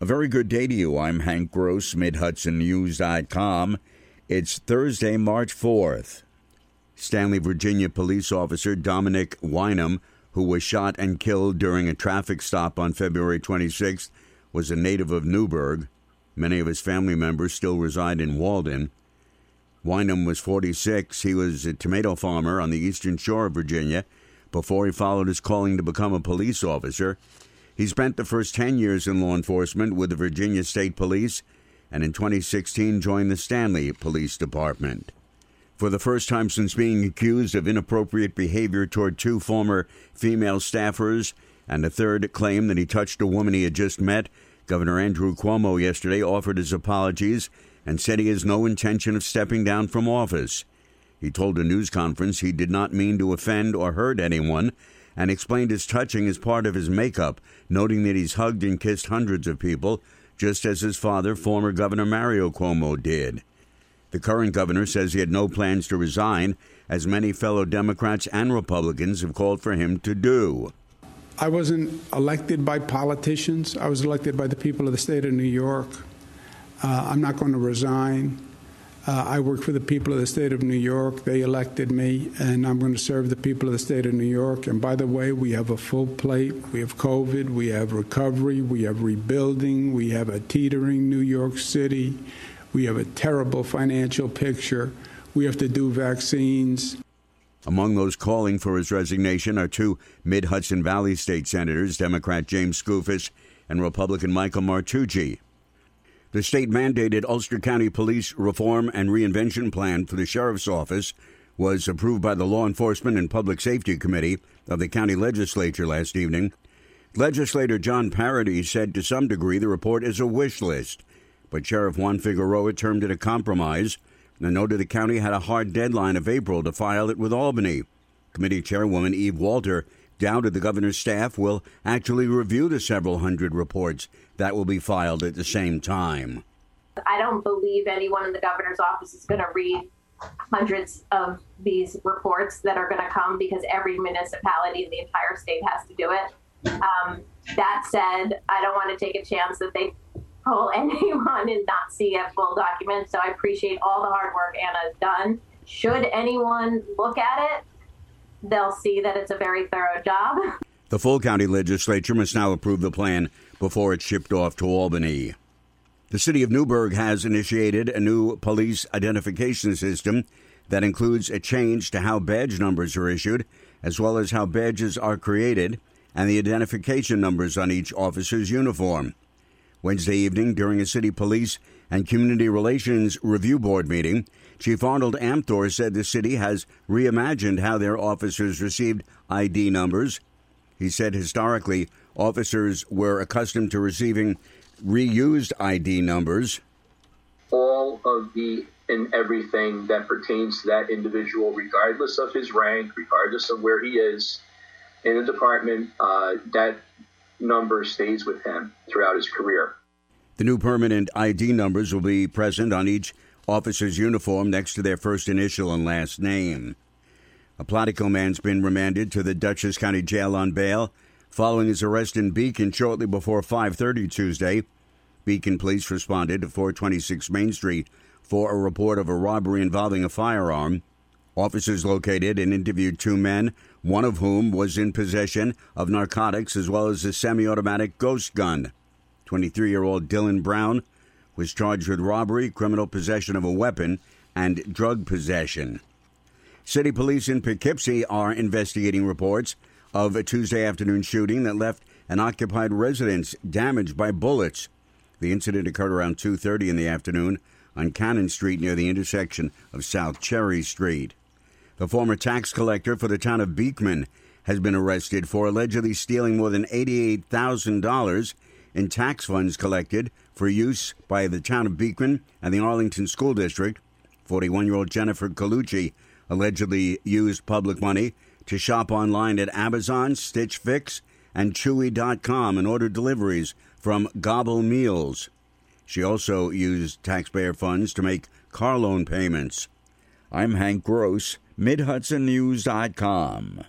A very good day to you. I'm Hank Gross, MidHudsonNews.com. It's Thursday, March 4th. Stanley, Virginia police officer Dominic Winum, who was shot and killed during a traffic stop on February 26th, was a native of Newburgh. Many of his family members still reside in Walden. Winum was 46. He was a tomato farmer on the eastern shore of Virginia before he followed his calling to become a police officer. He spent the first 10 years in law enforcement with the Virginia State Police and in 2016 joined the Stanley Police Department. For the first time since being accused of inappropriate behavior toward two former female staffers and a third claim that he touched a woman he had just met, Governor Andrew Cuomo yesterday offered his apologies and said he has no intention of stepping down from office. He told a news conference he did not mean to offend or hurt anyone and explained his touching as part of his makeup, noting that he's hugged and kissed hundreds of people, just as his father, former Governor Mario Cuomo, did. The current governor says he had no plans to resign, as many fellow Democrats and Republicans have called for him to do. I wasn't elected by politicians. I was elected by the people of the state of New York. Uh, I'm not going to resign. Uh, I work for the people of the state of New York. They elected me, and I'm going to serve the people of the state of New York. And by the way, we have a full plate. We have COVID, we have recovery, we have rebuilding, we have a teetering New York City, we have a terrible financial picture. We have to do vaccines. Among those calling for his resignation are two mid Hudson Valley state senators, Democrat James Skoufis and Republican Michael Martucci. The state mandated Ulster County Police Reform and Reinvention Plan for the Sheriff's Office was approved by the Law Enforcement and Public Safety Committee of the county legislature last evening. Legislator John Paradis said to some degree the report is a wish list, but Sheriff Juan Figueroa termed it a compromise and noted the county had a hard deadline of April to file it with Albany. Committee Chairwoman Eve Walter doubted the governor's staff will actually review the several hundred reports that will be filed at the same time. I don't believe anyone in the governor's office is going to read hundreds of these reports that are going to come because every municipality in the entire state has to do it. Um, that said, I don't want to take a chance that they pull anyone and not see a full document. So I appreciate all the hard work Anna's done. Should anyone look at it, they'll see that it's a very thorough job. The full county legislature must now approve the plan before it's shipped off to Albany. The city of Newburgh has initiated a new police identification system that includes a change to how badge numbers are issued, as well as how badges are created and the identification numbers on each officer's uniform. Wednesday evening, during a city police and community relations review board meeting, Chief Arnold Amthor said the city has reimagined how their officers received ID numbers. He said historically, officers were accustomed to receiving reused ID numbers. All of the and everything that pertains to that individual, regardless of his rank, regardless of where he is in the department, uh, that number stays with him throughout his career. The new permanent ID numbers will be present on each officer's uniform next to their first initial and last name. A Plattekill man's been remanded to the Dutchess County Jail on bail following his arrest in Beacon shortly before 5:30 Tuesday. Beacon police responded to 426 Main Street for a report of a robbery involving a firearm. Officers located and interviewed two men, one of whom was in possession of narcotics as well as a semi-automatic ghost gun. 23-year-old Dylan Brown was charged with robbery, criminal possession of a weapon, and drug possession. City police in Poughkeepsie are investigating reports of a Tuesday afternoon shooting that left an occupied residence damaged by bullets. The incident occurred around 2:30 in the afternoon on Cannon Street near the intersection of South Cherry Street. The former tax collector for the town of Beekman has been arrested for allegedly stealing more than $88,000 in tax funds collected for use by the town of Beekman and the Arlington School District. 41 year old Jennifer Colucci allegedly used public money to shop online at Amazon, Stitch Fix, and Chewy.com and order deliveries from Gobble Meals. She also used taxpayer funds to make car loan payments. I'm Hank Gross, MidHudsonNews.com.